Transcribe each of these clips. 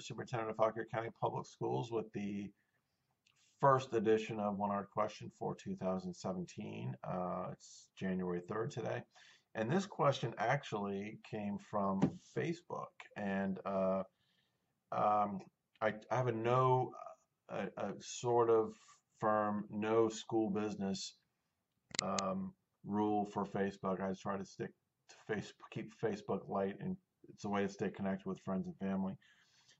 Superintendent of Fauquier County Public Schools with the first edition of One Hard Question for 2017. Uh, it's January 3rd today. And this question actually came from Facebook. And uh, um, I, I, have a no, a, a, sort of firm, no school business um, rule for Facebook. I try to stick to Facebook, keep Facebook light and it's a way to stay connected with friends and family.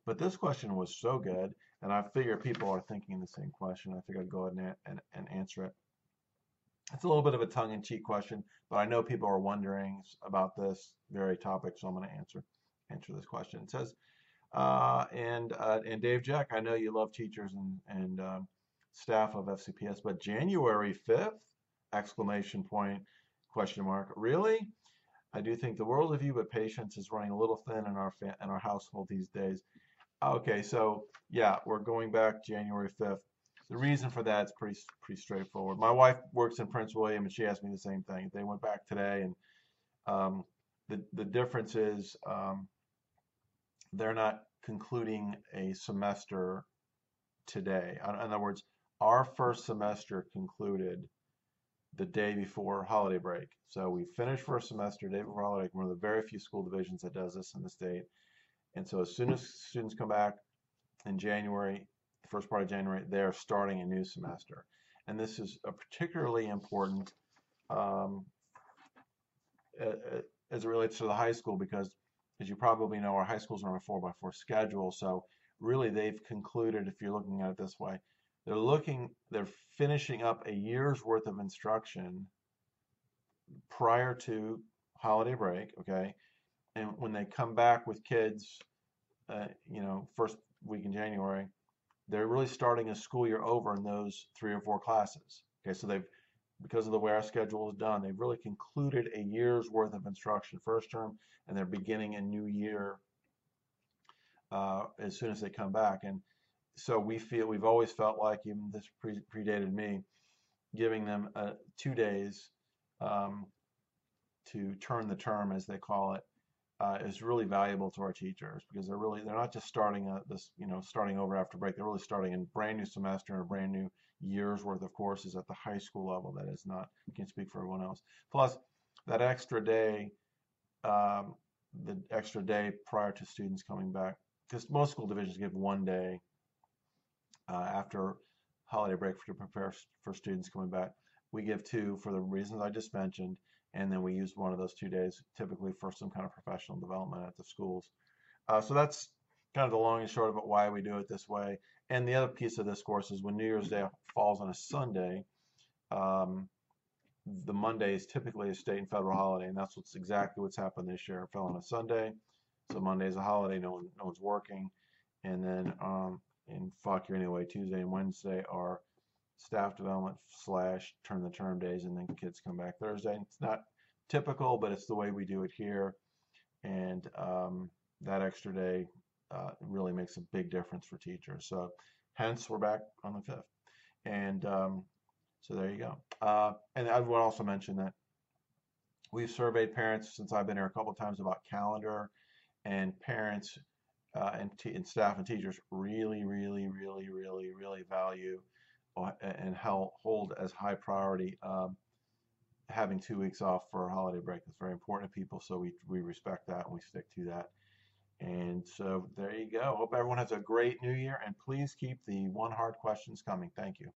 But this question was so good, and I figure people are thinking the same question. I figured I'd go ahead and, and, and answer it. It's a little bit of a tongue-in-cheek question, but I know people are wondering about this very topic, so I'm going to answer answer this question. It says, uh, and uh, and Dave Jeck, I know you love teachers and and um, staff of FCPS, but January 5th exclamation point question mark really I do think the world of you, but patience is running a little thin in our in our household these days. Okay, so yeah, we're going back January 5th. The reason for that is pretty pretty straightforward. My wife works in Prince William, and she asked me the same thing. They went back today, and um, the the difference is um, they're not concluding a semester today. In other words, our first semester concluded the day before holiday break. So we finish first semester day before holiday. One of the very few school divisions that does this in the state. And so as soon as students come back in January, the first part of January, they're starting a new semester. And this is a particularly important um, as it relates to the high school because, as you probably know, our high schools are on a 4 by 4 schedule. So really they've concluded, if you're looking at it this way, they're looking, they're finishing up a year's worth of instruction prior to holiday break, okay? And when they come back with kids, uh, you know, first week in January, they're really starting a school year over in those three or four classes. Okay, so they've, because of the way our schedule is done, they've really concluded a year's worth of instruction first term, and they're beginning a new year uh, as soon as they come back. And so we feel we've always felt like even this pre predated me giving them uh, two days um, to turn the term as they call it uh, is really valuable to our teachers because they're really they're not just starting a, this you know starting over after break. They're really starting a brand new semester and a brand new year's worth of courses at the high school level that is not I can't speak for everyone else. Plus that extra day um, the extra day prior to students coming back because most school divisions give one day uh, after holiday break to prepare for students coming back. We give two for the reasons I just mentioned, and then we use one of those two days typically for some kind of professional development at the schools. Uh, so that's kind of the long and short of it, why we do it this way. And the other piece of this course is when New Year's Day falls on a Sunday, um, the Monday is typically a state and federal holiday, and that's what's exactly what's happened this year. It fell on a Sunday, so Monday is a holiday, no one, no one's working, and then um, in Fauquier anyway, Tuesday and Wednesday are staff development slash turn the term days, and then kids come back Thursday. It's not typical, but it's the way we do it here, and um, that extra day uh, really makes a big difference for teachers. So, hence we're back on the fifth, and um, so there you go. Uh, and I would also mention that we've surveyed parents since I've been here a couple times about calendar, and parents uh, and, and, staff and teachers really, really, really, really, really value and hold as high priority um, having two weeks off for a holiday break. It's very important to people, so we, we respect that and we stick to that. And so there you go. Hope everyone has a great new year, and please keep the one hard questions coming. Thank you.